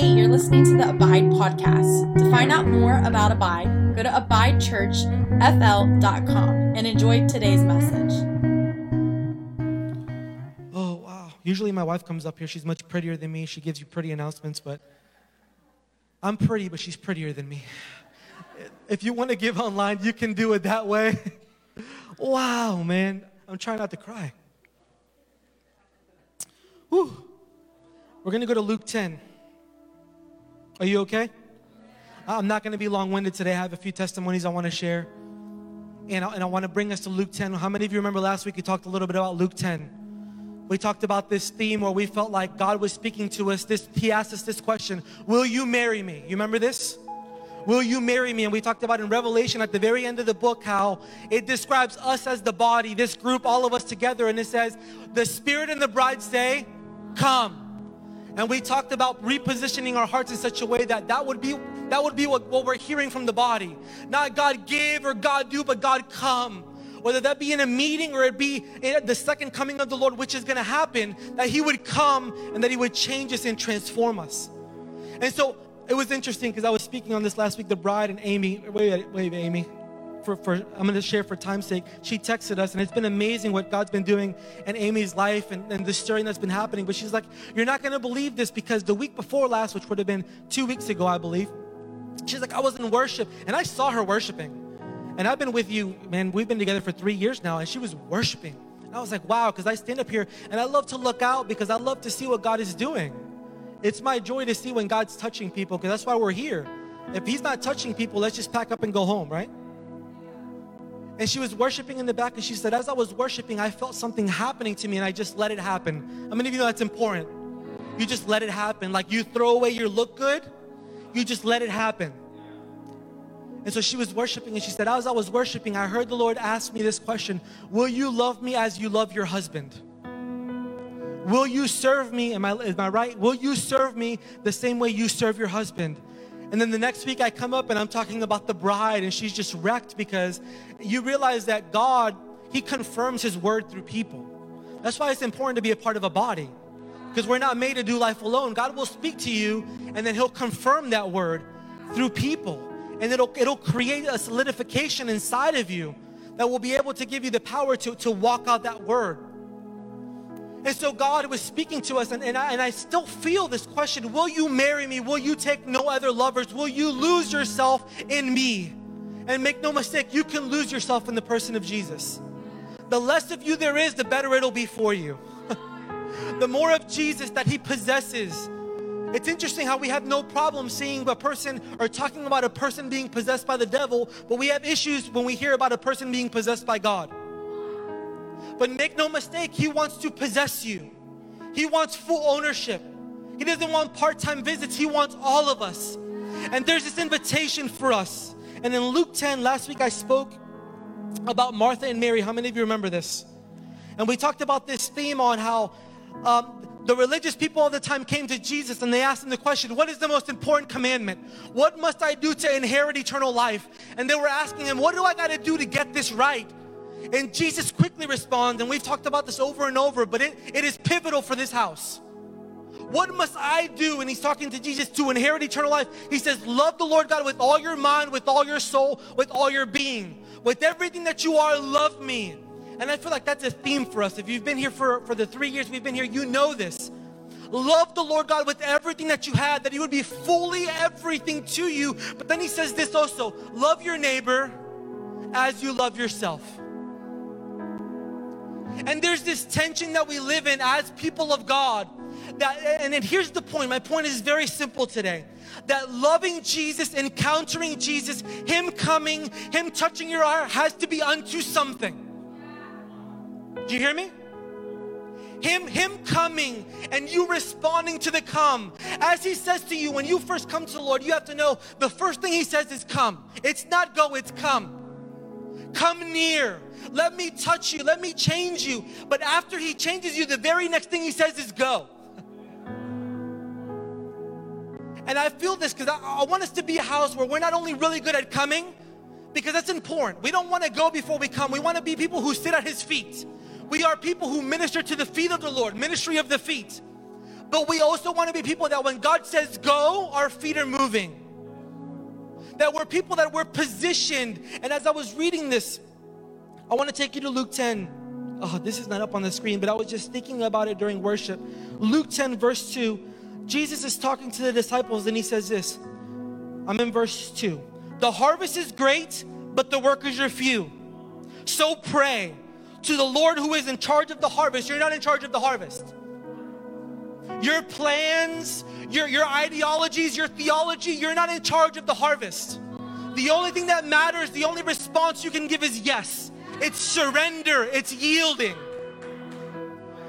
Hey, you're listening to the Abide podcast. To find out more about Abide, go to abidechurchfl.com and enjoy today's message. Oh, wow. Usually my wife comes up here. She's much prettier than me. She gives you pretty announcements, but I'm pretty, but she's prettier than me. If you want to give online, you can do it that way. wow, man. I'm trying not to cry. Whew. We're going to go to Luke 10. Are you okay? I'm not going to be long winded today. I have a few testimonies I want to share. And I, and I want to bring us to Luke 10. How many of you remember last week we talked a little bit about Luke 10? We talked about this theme where we felt like God was speaking to us. This, he asked us this question Will you marry me? You remember this? Will you marry me? And we talked about in Revelation at the very end of the book how it describes us as the body, this group, all of us together. And it says, The Spirit and the bride say, Come. And we talked about repositioning our hearts in such a way that that would be that would be what, what we're hearing from the body. Not God give or God do, but God come. Whether that be in a meeting or it be the second coming of the Lord, which is going to happen, that He would come and that He would change us and transform us. And so it was interesting because I was speaking on this last week. The bride and Amy, wait, wait, Amy, for, for I'm going to share for time's sake. She texted us, and it's been amazing what God's been doing in Amy's life and, and the stirring that's been happening. But she's like, You're not going to believe this because the week before last, which would have been two weeks ago, I believe, she's like, I was in worship, and I saw her worshiping. And I've been with you, man, we've been together for three years now, and she was worshiping. And I was like, Wow, because I stand up here and I love to look out because I love to see what God is doing. It's my joy to see when God's touching people because that's why we're here. If He's not touching people, let's just pack up and go home, right? And she was worshiping in the back, and she said, As I was worshiping, I felt something happening to me, and I just let it happen. How many of you know that's important? You just let it happen. Like you throw away your look good, you just let it happen. And so she was worshiping, and she said, As I was worshiping, I heard the Lord ask me this question Will you love me as you love your husband? Will you serve me? Am I, am I right? Will you serve me the same way you serve your husband? And then the next week I come up and I'm talking about the bride, and she's just wrecked because you realize that God, He confirms His word through people. That's why it's important to be a part of a body because we're not made to do life alone. God will speak to you and then He'll confirm that word through people. And it'll, it'll create a solidification inside of you that will be able to give you the power to, to walk out that word. And so God was speaking to us, and, and, I, and I still feel this question Will you marry me? Will you take no other lovers? Will you lose yourself in me? And make no mistake, you can lose yourself in the person of Jesus. The less of you there is, the better it'll be for you. the more of Jesus that He possesses. It's interesting how we have no problem seeing a person or talking about a person being possessed by the devil, but we have issues when we hear about a person being possessed by God. But make no mistake, He wants to possess you. He wants full ownership. He doesn't want part time visits, He wants all of us. And there's this invitation for us. And in Luke 10, last week I spoke about Martha and Mary. How many of you remember this? And we talked about this theme on how um, the religious people all the time came to Jesus and they asked him the question, What is the most important commandment? What must I do to inherit eternal life? And they were asking him, What do I got to do to get this right? And Jesus quickly responds, and we've talked about this over and over, but it, it is pivotal for this house. What must I do? And he's talking to Jesus to inherit eternal life. He says, Love the Lord God with all your mind, with all your soul, with all your being. With everything that you are, love me. And I feel like that's a theme for us. If you've been here for, for the three years we've been here, you know this. Love the Lord God with everything that you had, that He would be fully everything to you. But then He says this also love your neighbor as you love yourself. And there's this tension that we live in as people of God. That, and then here's the point. My point is very simple today. That loving Jesus, encountering Jesus, Him coming, Him touching your heart has to be unto something. Do you hear me? Him, him coming and you responding to the come. As he says to you, when you first come to the Lord, you have to know the first thing he says is come. It's not go, it's come. Come near. Let me touch you. Let me change you. But after he changes you, the very next thing he says is go. And I feel this because I, I, want us to be a house where we're not only really good at coming, because that's important. We don't want to go before we come. We want to be people who sit at his feet. We are people who minister to the feet of the Lord, ministry of the feet. But we also want to be people that when God says go, our feet are moving. That we're people that we're positioned. And as I was reading this, I want to take you to Luke 10. Oh, this is not up on the screen, but I was just thinking about it during worship. Luke 10, verse 2. Jesus is talking to the disciples and he says this. I'm in verse 2. The harvest is great, but the workers are few. So pray to the Lord who is in charge of the harvest. You're not in charge of the harvest. Your plans, your, your ideologies, your theology, you're not in charge of the harvest. The only thing that matters, the only response you can give is yes. It's surrender, it's yielding.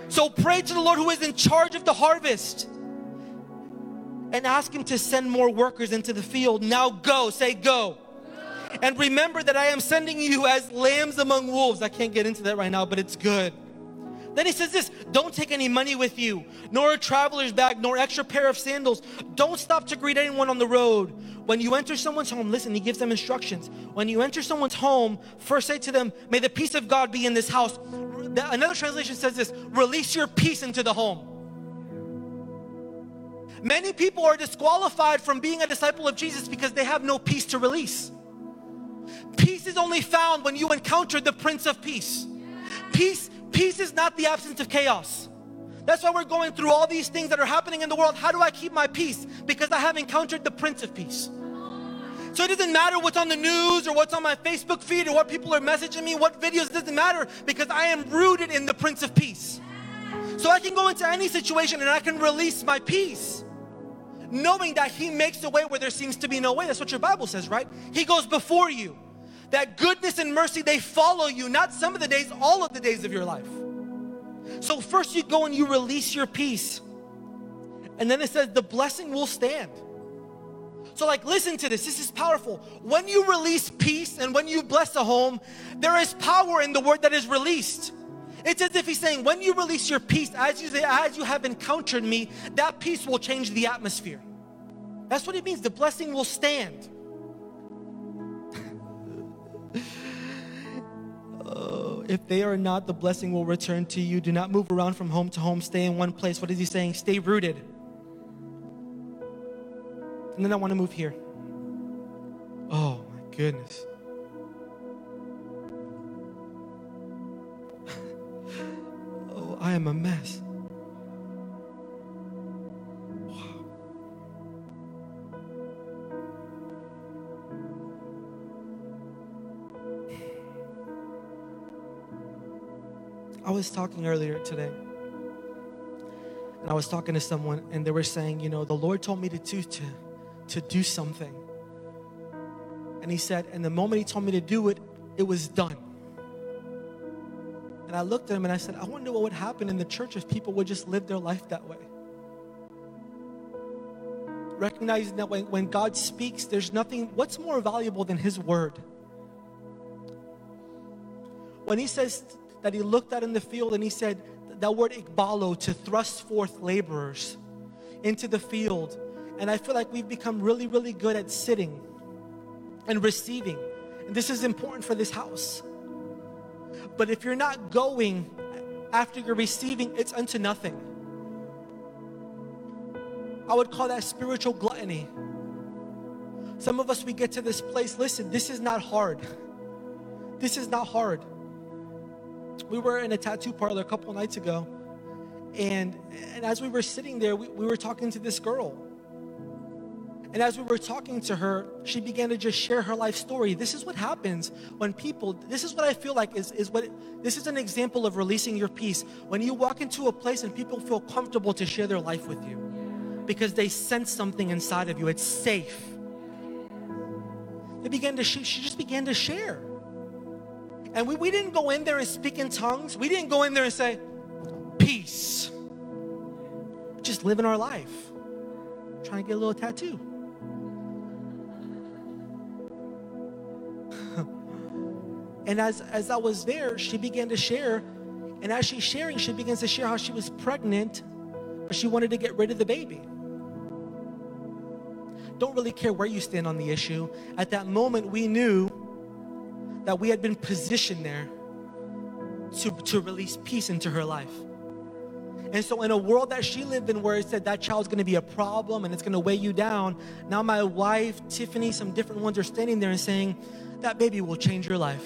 So pray to the Lord who is in charge of the harvest and ask Him to send more workers into the field. Now go, say go. And remember that I am sending you as lambs among wolves. I can't get into that right now, but it's good. Then he says this don't take any money with you, nor a traveler's bag, nor extra pair of sandals. Don't stop to greet anyone on the road. When you enter someone's home, listen, he gives them instructions. When you enter someone's home, first say to them, May the peace of God be in this house. Another translation says this release your peace into the home. Many people are disqualified from being a disciple of Jesus because they have no peace to release. Peace is only found when you encounter the Prince of Peace. Peace, peace is not the absence of chaos. That's why we're going through all these things that are happening in the world. How do I keep my peace? Because I have encountered the Prince of Peace. So it doesn't matter what's on the news or what's on my Facebook feed or what people are messaging me, what videos, it doesn't matter because I am rooted in the Prince of Peace. So I can go into any situation and I can release my peace knowing that He makes a way where there seems to be no way. That's what your Bible says, right? He goes before you. That goodness and mercy, they follow you, not some of the days, all of the days of your life. So, first you go and you release your peace. And then it says, the blessing will stand. So, like, listen to this. This is powerful. When you release peace and when you bless a home, there is power in the word that is released. It's as if he's saying, when you release your peace, as you, as you have encountered me, that peace will change the atmosphere. That's what it means. The blessing will stand. If they are not, the blessing will return to you. Do not move around from home to home. Stay in one place. What is he saying? Stay rooted. And then I want to move here. Oh, my goodness. Oh, I am a mess. Was talking earlier today, and I was talking to someone, and they were saying, you know, the Lord told me to do to, to do something. And he said, and the moment he told me to do it, it was done. And I looked at him and I said, I wonder what would happen in the church if people would just live their life that way. Recognizing that when, when God speaks, there's nothing, what's more valuable than His word? When He says that He looked out in the field and He said, that word ekballo, to thrust forth laborers into the field. And I feel like we've become really, really good at sitting and receiving. And this is important for this house. But if you're not going after you're receiving, it's unto nothing. I would call that spiritual gluttony. Some of us, we get to this place, listen, this is not hard. This is not hard. We were in a tattoo parlor a couple nights ago, and, and as we were sitting there, we, we were talking to this girl. And as we were talking to her, she began to just share her life story. This is what happens when people, this is what I feel like is, is what, this is an example of releasing your peace. When you walk into a place and people feel comfortable to share their life with you because they sense something inside of you, it's safe. They began to, sh- she just began to share. And we, we didn't go in there and speak in tongues. We didn't go in there and say, peace. Just living our life. Trying to get a little tattoo. And as, as I was there, she began to share. And as she's sharing, she begins to share how she was pregnant, but she wanted to get rid of the baby. Don't really care where you stand on the issue. At that moment, we knew that we had been positioned there to, to release peace into her life. And so, in a world that she lived in where it said that child's gonna be a problem and it's gonna weigh you down, now my wife, Tiffany, some different ones are standing there and saying, That baby will change your life.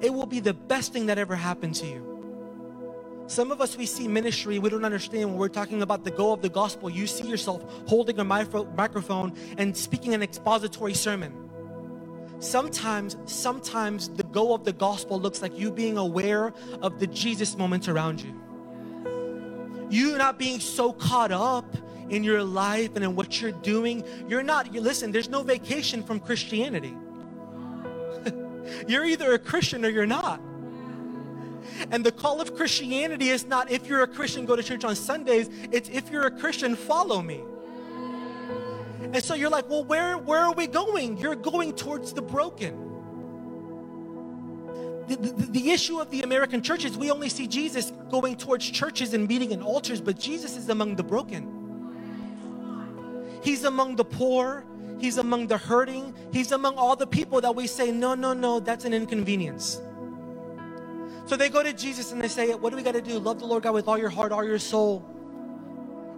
It will be the best thing that ever happened to you. Some of us, we see ministry, we don't understand when we're talking about the goal of the gospel. You see yourself holding a microphone and speaking an expository sermon. Sometimes, sometimes the goal of the gospel looks like you being aware of the Jesus moments around you. You not being so caught up in your life and in what you're doing. You're not, you listen, there's no vacation from Christianity. you're either a Christian or you're not. And the call of Christianity is not if you're a Christian, go to church on Sundays. It's if you're a Christian, follow me. And so you're like, well, where, where are we going? You're going towards the broken. The, the, the, issue of the American church is we only see Jesus going towards churches and meeting in altars, but Jesus is among the broken. He's among the poor, He's among the hurting, He's among all the people that we say, no, no, no, that's an inconvenience. So they go to Jesus and they say, What do we got to do? Love the Lord God with all your heart, all your soul.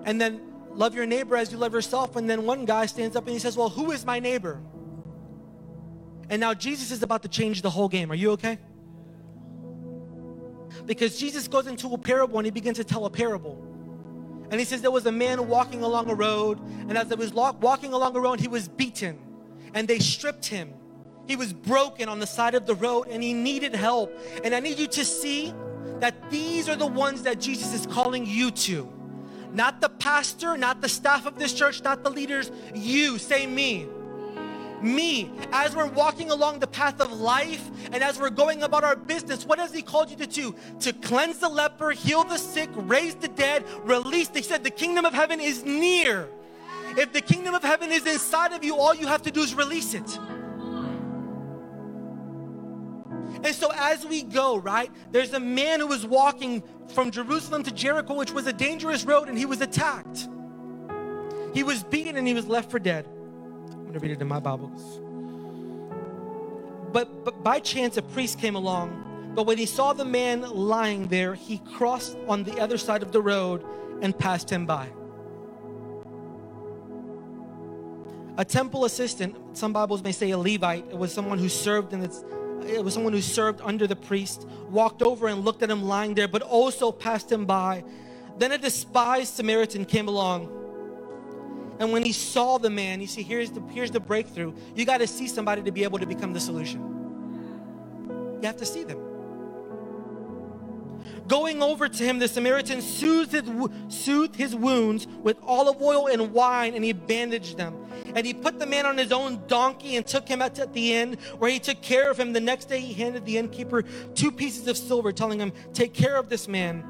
And then love your neighbor as you love yourself. And then one guy stands up and he says, Well, who is my neighbor? And now Jesus is about to change the whole game. Are you okay? Because Jesus goes into a parable and he begins to tell a parable. And he says there was a man walking along a road, and as he was walking along a road, he was beaten, and they stripped him he was broken on the side of the road and he needed help. And I need you to see that these are the ones that Jesus is calling you to. Not the pastor, not the staff of this church, not the leaders. You, say me. Me, as we're walking along the path of life and as we're going about our business, what has He called you to do? To cleanse the leper, heal the sick, raise the dead, release. He said the kingdom of heaven is near. If the kingdom of heaven is inside of you, all you have to do is release it. And so as we go, right, there's a man who was walking from Jerusalem to Jericho, which was a dangerous road, and he was attacked. He was beaten and he was left for dead. I'm going to read it in my Bible. But, but by chance, a priest came along. But when he saw the man lying there, he crossed on the other side of the road and passed him by. A temple assistant, some Bibles may say a Levite, it was someone who served in its it was someone who served under the priest, walked over and looked at him lying there, but also passed him by. Then a despised Samaritan came along. And when he saw the man, you see, here's the, here's the breakthrough. You got to see somebody to be able to become the solution. You have to see them. Going over to him, the Samaritan soothed his, soothed his wounds with olive oil and wine, and he bandaged them. And he put the man on his own donkey and took him out at the inn, where he took care of him. The next day, he handed the innkeeper two pieces of silver, telling him, Take care of this man.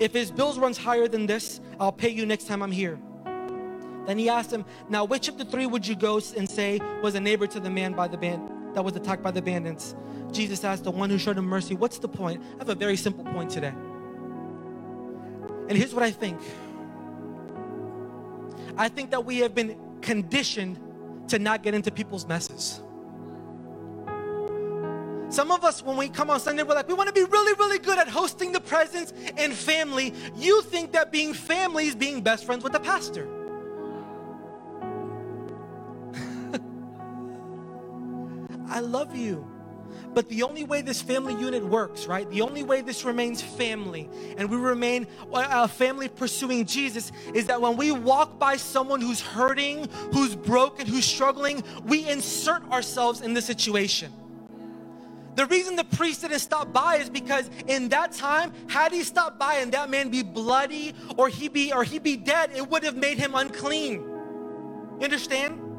If his bills runs higher than this, I'll pay you next time I'm here. Then he asked him, Now, which of the three would you go and say was a neighbor to the man by the band that was attacked by the bandits? Jesus asked the one who showed him mercy, What's the point? I have a very simple point today. And here's what I think I think that we have been conditioned to not get into people's messes. Some of us, when we come on Sunday, we're like, we want to be really, really good at hosting the presence and family. You think that being family is being best friends with the pastor. I love you. But the only way this family unit works, right? The only way this remains family and we remain uh, a family pursuing Jesus is that when we walk by someone who's hurting, who's broken, who's struggling, we insert ourselves in the situation. The reason the priest didn't stop by is because in that time, had he stopped by and that man be bloody or he be or he be dead, it would have made him unclean. You understand?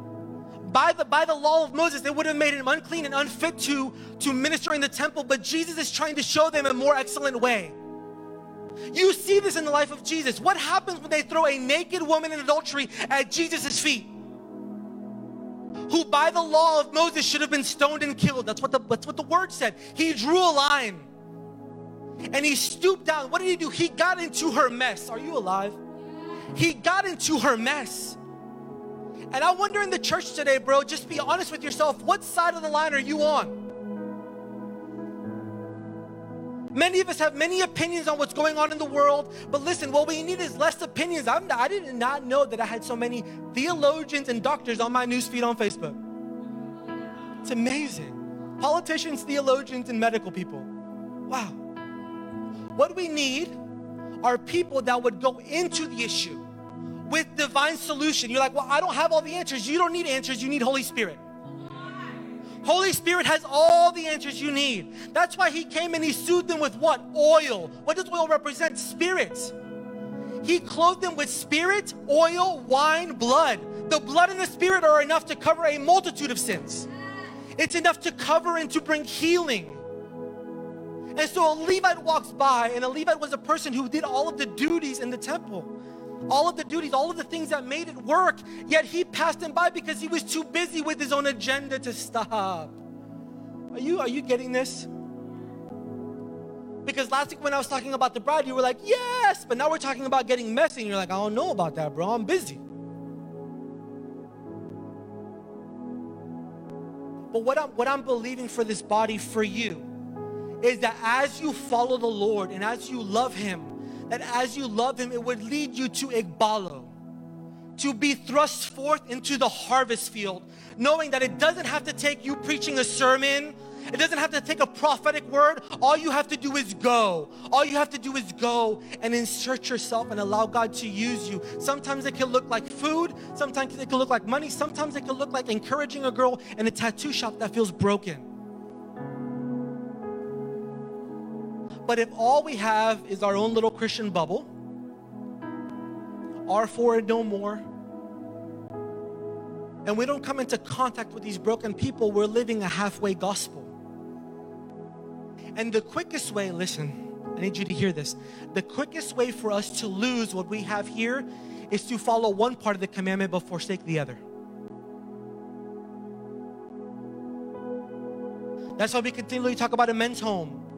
By the by the law of Moses, it would have made him unclean and unfit to, to minister in the temple, but Jesus is trying to show them a more excellent way. You see this in the life of Jesus. What happens when they throw a naked woman in adultery at Jesus' feet? Who by the law of Moses should have been stoned and killed. That's what the that's what the word said. He drew a line. And he stooped down. What did he do? He got into her mess. Are you alive? He got into her mess. And I wonder in the church today, bro, just be honest with yourself. What side of the line are you on? Many of us have many opinions on what's going on in the world, but listen, what we need is less opinions. I'm, I did not know that I had so many theologians and doctors on my newsfeed on Facebook. It's amazing. Politicians, theologians, and medical people. Wow. What we need are people that would go into the issue with divine solution. You're like, well, I don't have all the answers. You don't need answers, you need Holy Spirit. Holy Spirit has all the answers you need. That's why He came and He soothed them with what? Oil. What does oil represent? Spirits. He clothed them with spirit, oil, wine, blood. The blood and the spirit are enough to cover a multitude of sins. It's enough to cover and to bring healing. And so a Levite walks by, and a Levite was a person who did all of the duties in the temple all of the duties, all of the things that made it work, yet he passed him by because he was too busy with his own agenda to stop. Are you, are you getting this? Because last week when I was talking about the bride, you were like, yes, but now we're talking about getting messy, and you're like, I don't know about that, bro. I'm busy. But what I'm, what I'm believing for this body for you is that as you follow the Lord and as you love Him, that as you love Him, it would lead you to Ekballo, to be thrust forth into the harvest field, knowing that it doesn't have to take you preaching a sermon. It doesn't have to take a prophetic word. All you have to do is go. All you have to do is go and insert yourself and allow God to use you. Sometimes it can look like food. Sometimes it can look like money. Sometimes it can look like encouraging a girl in a tattoo shop that feels broken. But if all we have is our own little Christian bubble, our for and no more, and we don't come into contact with these broken people, we're living a halfway gospel. And the quickest way, listen, I need you to hear this. The quickest way for us to lose what we have here is to follow one part of the commandment but forsake the other. That's why we continually talk about a men's home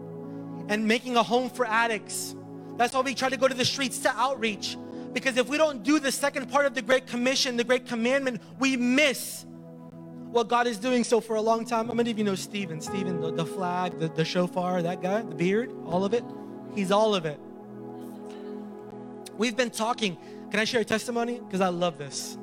and making a home for addicts. That's why we try to go to the streets to outreach. Because if we don't do the second part of the Great Commission, the Great Commandment, we miss what God is doing. So for a long time, how many of you know Stephen? Stephen, the, the flag, the, the shofar, that guy, the beard, all of it? He's all of it. We've been talking. Can I share a testimony? Because I love this.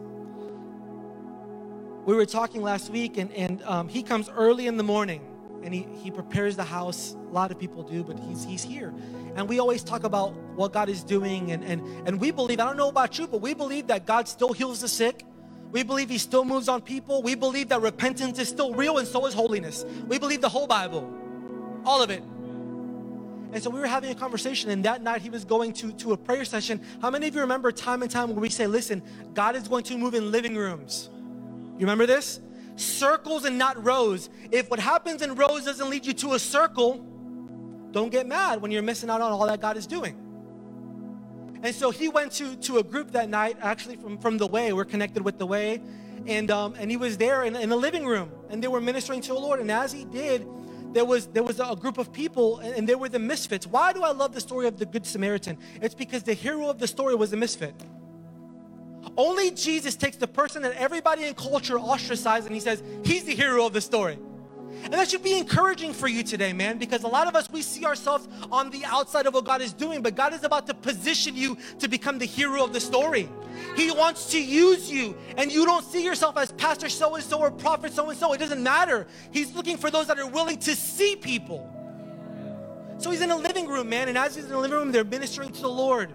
We were talking last week, and, and um, he comes early in the morning and he, he prepares the house. A lot of people do, but he's, he's here. And we always talk about what God is doing. And, and, and we believe, I don't know about you, but we believe that God still heals the sick. We believe he still moves on people. We believe that repentance is still real and so is holiness. We believe the whole Bible, all of it. And so we were having a conversation, and that night he was going to, to a prayer session. How many of you remember time and time where we say, Listen, God is going to move in living rooms? You remember this? Circles and not rows. If what happens in rows doesn't lead you to a circle, don't get mad when you're missing out on all that God is doing. And so he went to, to a group that night, actually from, from The Way. We're connected with The Way. And, um, and he was there in, in the living room, and they were ministering to the Lord. And as he did, there was there was a group of people and, they were the misfits. Why do I love the story of the Good Samaritan? It's because the hero of the story was a misfit. Only Jesus takes the person that everybody in culture ostracized and he says, He's the hero of the story. And that should be encouraging for you today, man, because a lot of us, we see ourselves on the outside of what God is doing, but God is about to position you to become the hero of the story. He wants to use you, and you don't see yourself as pastor so and so or prophet so and so. It doesn't matter. He's looking for those that are willing to see people. So he's in a living room, man, and as he's in the living room, they're ministering to the Lord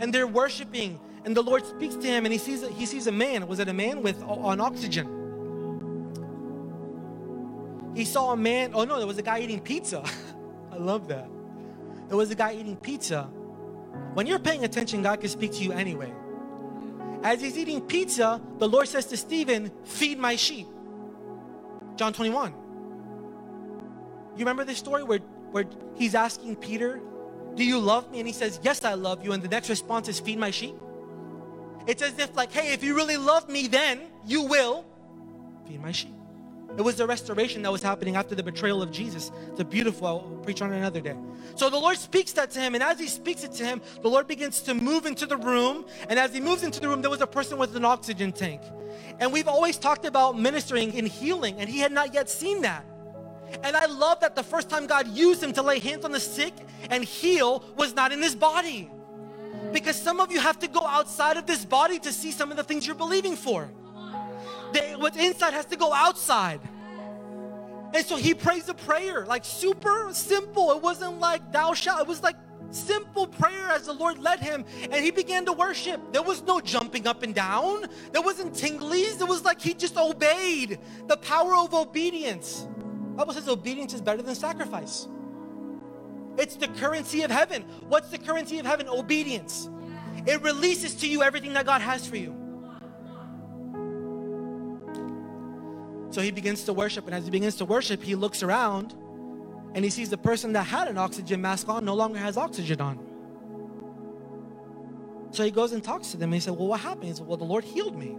and they're worshiping and the Lord speaks to him and he sees he sees a man. Was it a man with uh, on oxygen? He saw a man. Oh no, there was a guy eating pizza. I love that. There was a guy eating pizza. When you're paying attention, God can speak to you anyway. As he's eating pizza, the Lord says to Stephen, Feed my sheep. John 21. You remember this story where, where he's asking Peter, Do you love me? And he says, Yes, I love you. And the next response is, Feed my sheep. It's as if, like, hey, if you really love me, then you will feed my sheep. It was the restoration that was happening after the betrayal of Jesus. It's a beautiful, I'll preach on another day. So the Lord speaks that to him, and as he speaks it to him, the Lord begins to move into the room. And as he moves into the room, there was a person with an oxygen tank. And we've always talked about ministering and healing, and he had not yet seen that. And I love that the first time God used him to lay hands on the sick and heal was not in his body. Because some of you have to go outside of this body to see some of the things you're believing for. They, what's inside has to go outside. And so he prays a prayer, like super simple. It wasn't like thou shalt, it was like simple prayer as the Lord led him. And he began to worship. There was no jumping up and down, there wasn't tinglies. It was like he just obeyed the power of obedience. Bible says obedience is better than sacrifice. It's the currency of heaven. What's the currency of heaven? Obedience. It releases to you everything that God has for you. So he begins to worship, and as he begins to worship, he looks around and he sees the person that had an oxygen mask on no longer has oxygen on. So he goes and talks to them and he said, Well, what happened? He said, Well, the Lord healed me.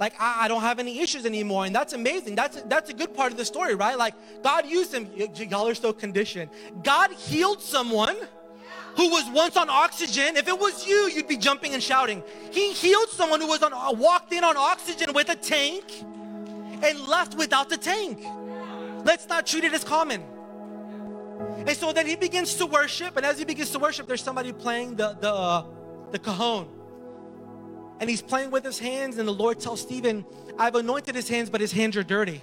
Like I, I, don't have any issues anymore, and that's amazing. That's that's a good part of the story, right? Like God used him. Y- y'all are so conditioned. God healed someone who was once on oxygen. If it was you, you'd be jumping and shouting. He healed someone who was on walked in on oxygen with a tank and left without the tank. Let's not treat it as common. And so then he begins to worship, and as he begins to worship, there's somebody playing the the uh, the cajon. And he's playing with his hands, and the Lord tells Stephen, I've anointed his hands, but his hands are dirty.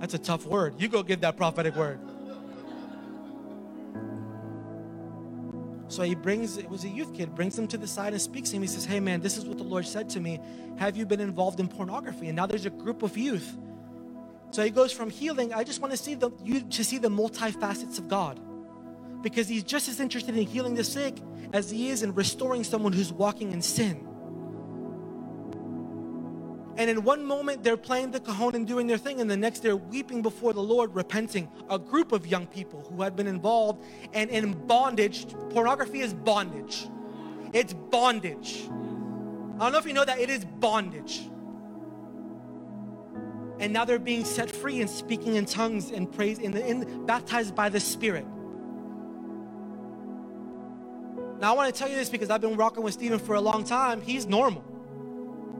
That's a tough word. You go give that prophetic word. So he brings, it was a youth kid, brings him to the side and speaks to him. He says, Hey man, this is what the Lord said to me. Have you been involved in pornography? And now there's a group of youth. So he goes from healing, I just want to see the you to see the multifacets of God. Because he's just as interested in healing the sick as he is in restoring someone who's walking in sin. And in one moment, they're playing the cajon and doing their thing, and the next, they're weeping before the Lord, repenting. A group of young people who had been involved and in bondage. Pornography is bondage. It's bondage. I don't know if you know that it is bondage. And now they're being set free and speaking in tongues and praise, the, in, baptized by the Spirit. Now, I want to tell you this because I've been rocking with Stephen for a long time. He's normal.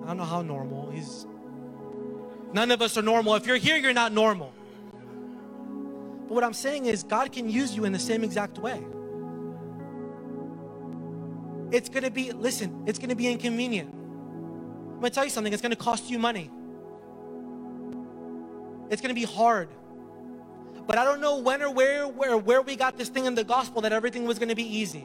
I don't know how normal. He's none of us are normal. If you're here, you're not normal. But what I'm saying is, God can use you in the same exact way. It's gonna be, listen, it's gonna be inconvenient. I'm gonna tell you something, it's gonna cost you money. It's gonna be hard. But I don't know when or where, where, where we got this thing in the gospel that everything was gonna be easy.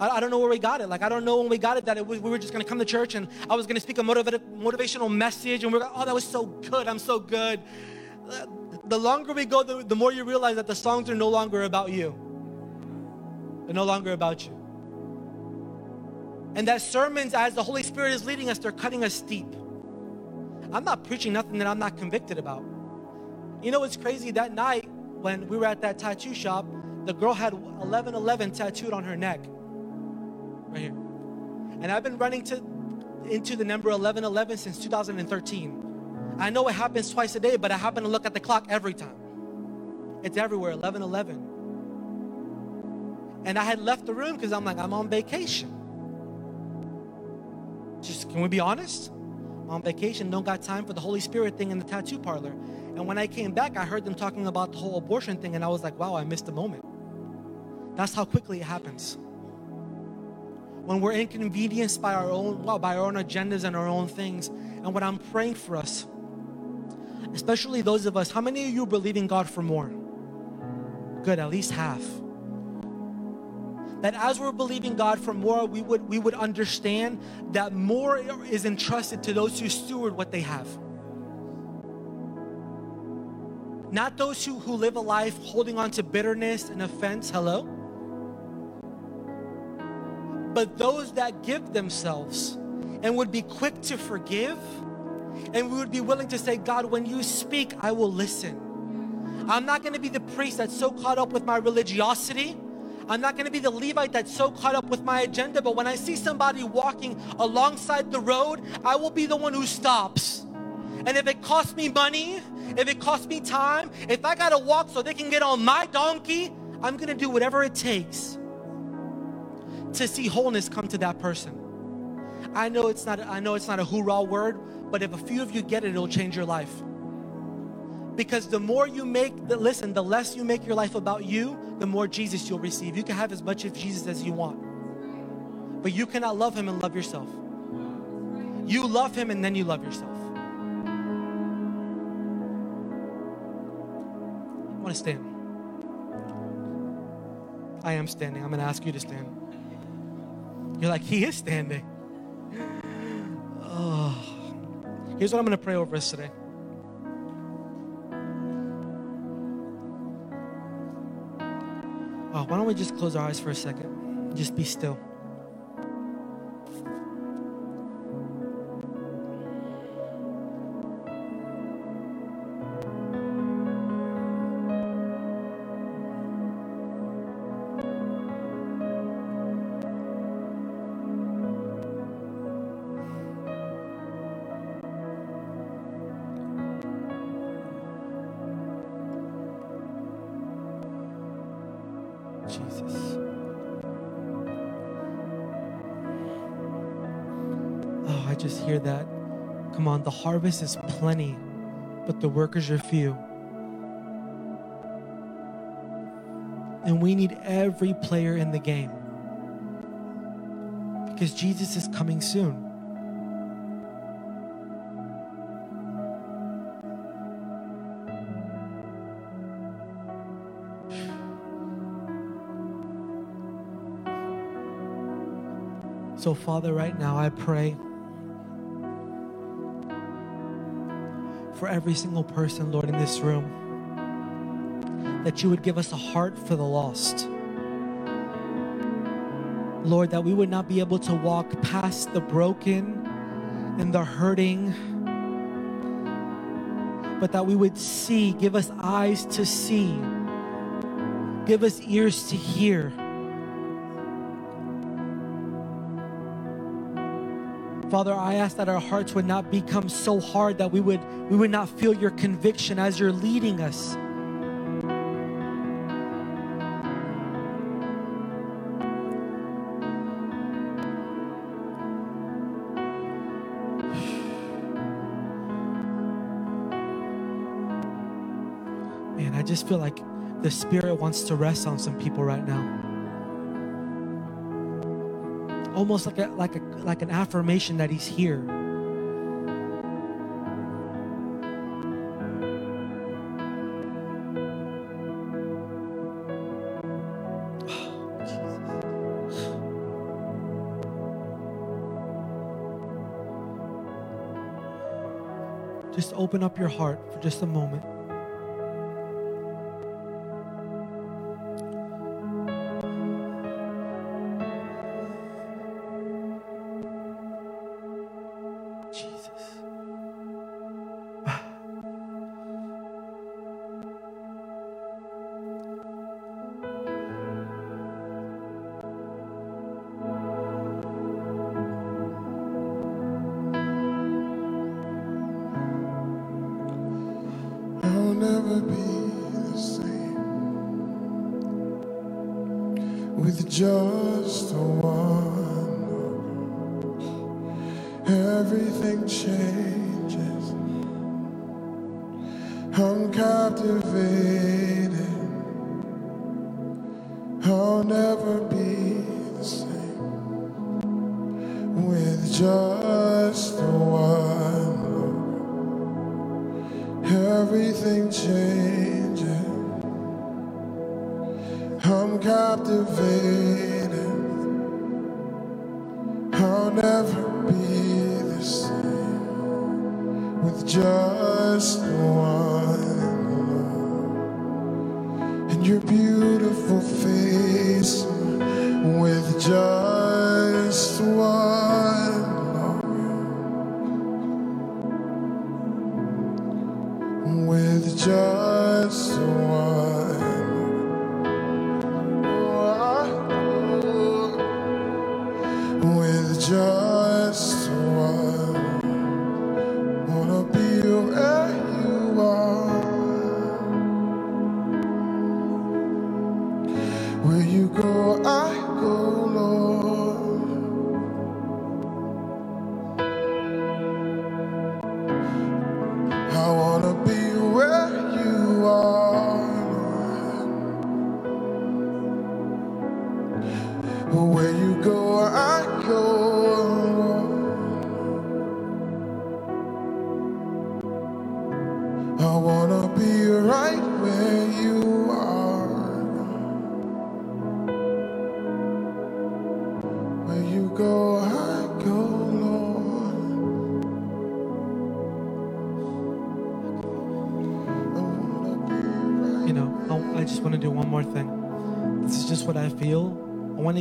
I, I, don't know where we got it. Like, I don't know when we got it that it was, we were just going to come to church and I was going to speak a motivational message and we like, oh, that was so good. I'm so good. The longer we go, the, the more you realize that the songs are no longer about you, they're no longer about you. And that sermons, as the Holy Spirit is leading us, they're cutting us deep. I'm not preaching nothing that I'm not convicted about. You know what's crazy? That night when we were at that tattoo shop, the girl had 1111 tattooed on her neck right here. And I've been running to into the number 1111 since 2013. I know it happens twice a day, but I happen to look at the clock every time. It's everywhere, 1111. And I had left the room because I'm like, I'm on vacation. Just can we be honest? I'm on vacation, don't got time for the Holy Spirit thing in the tattoo parlor. And when I came back, I heard them talking about the whole abortion thing, and I was like, wow, I missed a moment. That's how quickly it happens when we're inconvenienced by our own by our own agendas and our own things. And what I'm praying for us, especially those of us, how many of you believe in God for more? Good, at least half. That as we're believing God for more, we would we would understand that more is entrusted to those who steward what they have. Not those who, who live a life holding on to bitterness and offense. Hello? But those that give themselves and would be quick to forgive and we would be willing to say, God, when you speak, I will listen. I'm not going to be the priest that's so caught up with my religiosity. I'm not going to be the Levite that's so caught up with my agenda, but when I see somebody walking alongside the road, I will be the one who stops. And if it costs me money, if it costs me time, if I got to walk so they can get on my donkey, I'm to do whatever it takes to see wholeness come to that person. I know it's not I know it's not a hoorah word, But if a few of you get it, it'll change your life. Because the more you make, the, listen, the less you make your life about you, the more Jesus you'll receive. You can have as much of Jesus as you want. But you cannot love him and love yourself. You love him and then you love yourself. I want to stand. I am standing. I'm going to ask you to stand. You're like, he is standing. Oh. Here's what I'm going to pray over us today. Oh, why don't we just close our eyes for a second? Just be still. Just hear that. Come on, the harvest is plenty, but the workers are few. And we need every player in the game because Jesus is coming soon. So, Father, right now I pray for every single person, Lord, in this room, that you would give us a heart for the lost. Lord, that we would not be able to walk past the broken and the hurting, but that we would see, give us eyes to see, give us ears to hear. Father, I ask that our hearts would not become so hard that we would we would not feel your conviction as you're leading us. Man, I just feel like the Spirit wants to rest on some people right now. Almost like a, like a like an affirmation that He's here. Just open up your heart for just a moment. Just one. Everything changes. I'm captivated. With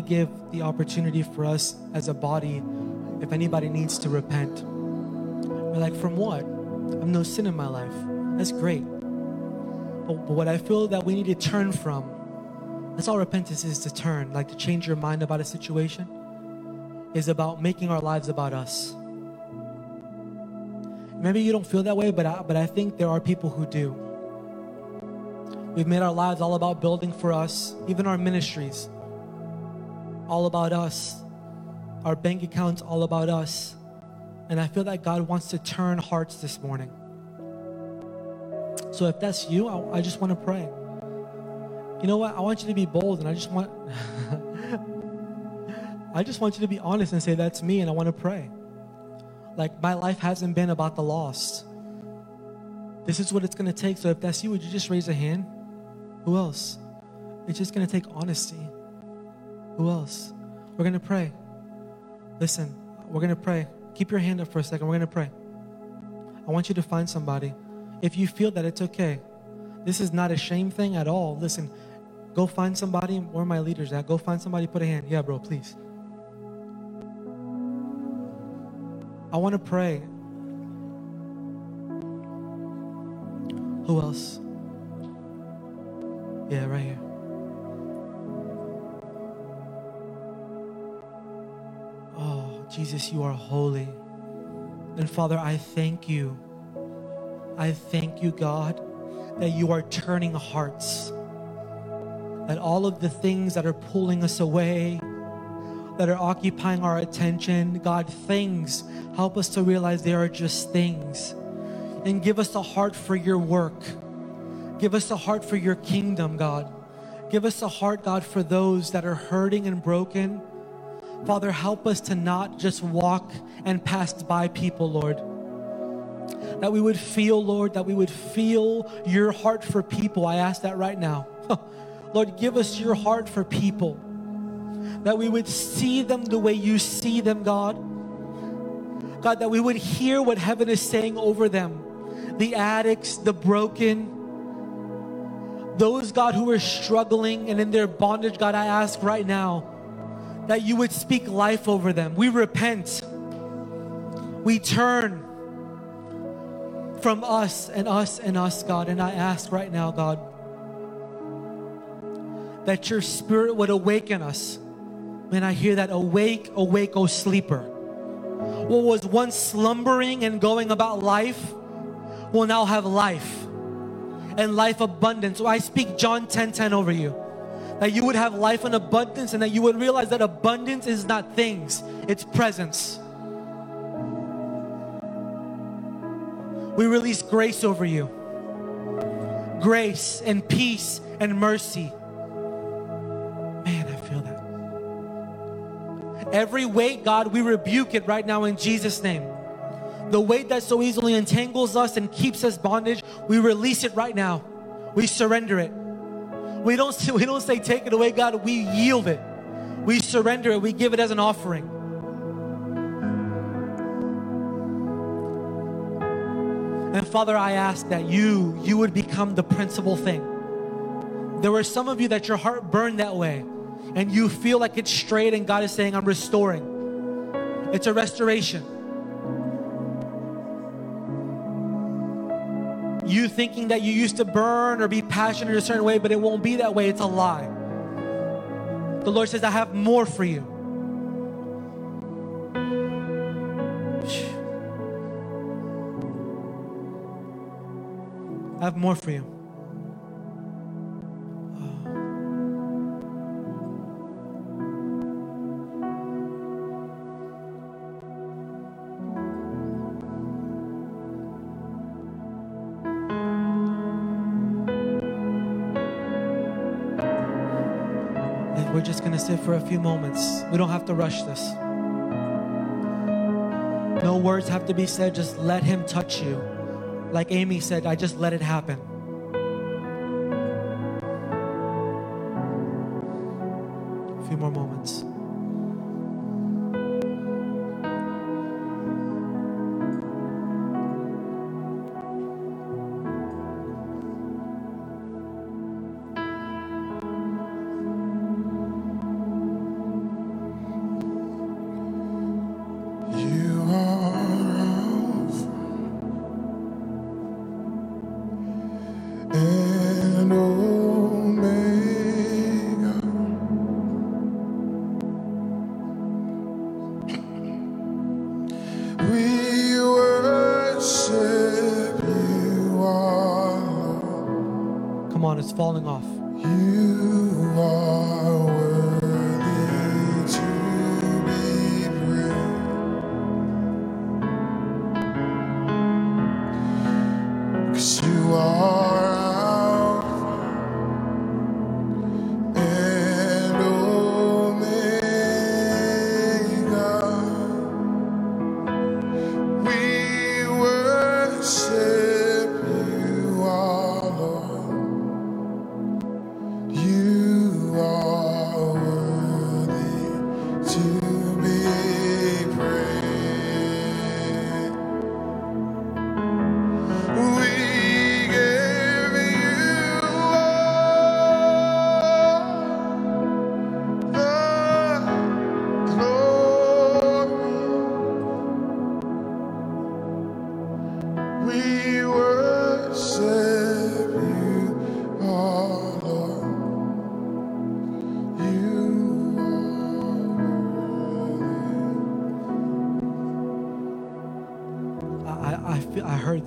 give the opportunity for us as a body, if anybody needs to repent. We're like, from what? I have no sin in my life. That's great. But, but what I feel that we need to turn from, that's all repentance is to turn, like to change your mind about a situation, is about making our lives about us. Maybe you don't feel that way, but I, but I think there are people who do. We've made our lives all about building for us, even our ministries, all about us, our bank accounts, all about us. And I feel that God wants to turn hearts this morning. So if that's you, I, I just want to pray. You know what? I want you to be bold, and I just want, I just want you to be honest and say that's me, and I want to pray. Like my life hasn't been about the lost. This is what it's going to take. So if that's you, would you just raise a hand? Who else? It's just going to take honesty. Who else? We're going to pray. Listen, we're going to pray. Keep your hand up for a second. We're going to pray. I want you to find somebody. If you feel that it's okay, this is not a shame thing at all. Listen, go find somebody. Where my leaders at? Go find somebody. Put a hand. Yeah, bro, please. I want to pray. Who else? Yeah, right here. Jesus, you are holy. And Father, I thank you. I thank you, God, that you are turning hearts. That all of the things that are pulling us away, that are occupying our attention, God, things, help us to realize they are just things. And give us a heart for your work. Give us a heart for your kingdom, God. Give us a heart, God, for those that are hurting and broken. Father, help us to not just walk and pass by people, Lord. That we would feel, Lord, that we would feel your heart for people. I ask that right now. Lord, give us your heart for people. That we would see them the way you see them, God. God, that we would hear what heaven is saying over them. The addicts, the broken, those, God, who are struggling and in their bondage, God, I ask right now that you would speak life over them. We repent. We turn from us and us and us, God. And I ask right now, God, that your spirit would awaken us. When I hear that, awake, awake, O sleeper. What was once slumbering and going about life will now have life and life abundance. So I speak John 10 10 over you. That you would have life in abundance and that you would realize that abundance is not things, it's presence. We release grace over you grace and peace and mercy. Man, I feel that. Every weight, God, we rebuke it right now in Jesus' name. The weight that so easily entangles us and keeps us bondage, we release it right now. We surrender it. We don't, we don't say, take it away, God. We yield it. We surrender it. We give it as an offering. And Father, I ask that you, you would become the principal thing. There were some of you that your heart burned that way and you feel like it's straight and God is saying, I'm restoring. It's a restoration. You thinking that you used to burn or be passionate a certain way, but it won't be that way. It's a lie. The Lord says, I have more for you. I have more for you. For a few moments. We don't have to rush this. No words have to be said. Just let Him touch you. Like Amy said, I just let it happen. Off.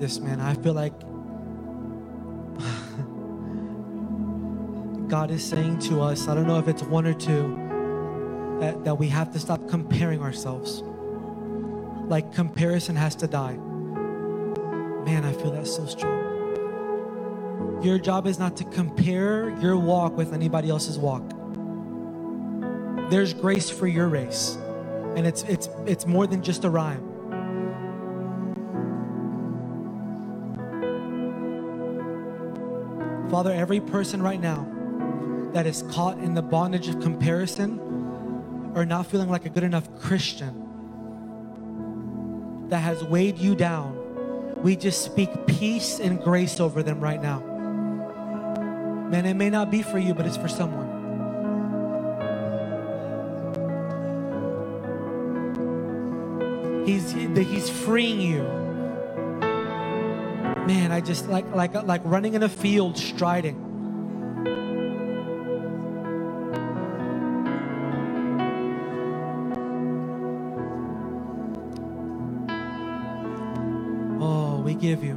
This, man. I feel like God is saying to us, I don't know if it's one or two, that, that we have to stop comparing ourselves. Like comparison has to die. Man, I feel that so strong. Your job is not to compare your walk with anybody else's walk. There's grace for your race. And it's it's it's more than just a rhyme. Father, every person right now that is caught in the bondage of comparison or not feeling like a good enough Christian that has weighed you down, we just speak peace and grace over them right now. Man, it may not be for you, but it's for someone. He's he's freeing you. Man, I just like like like running in a field striding. Oh, we give you.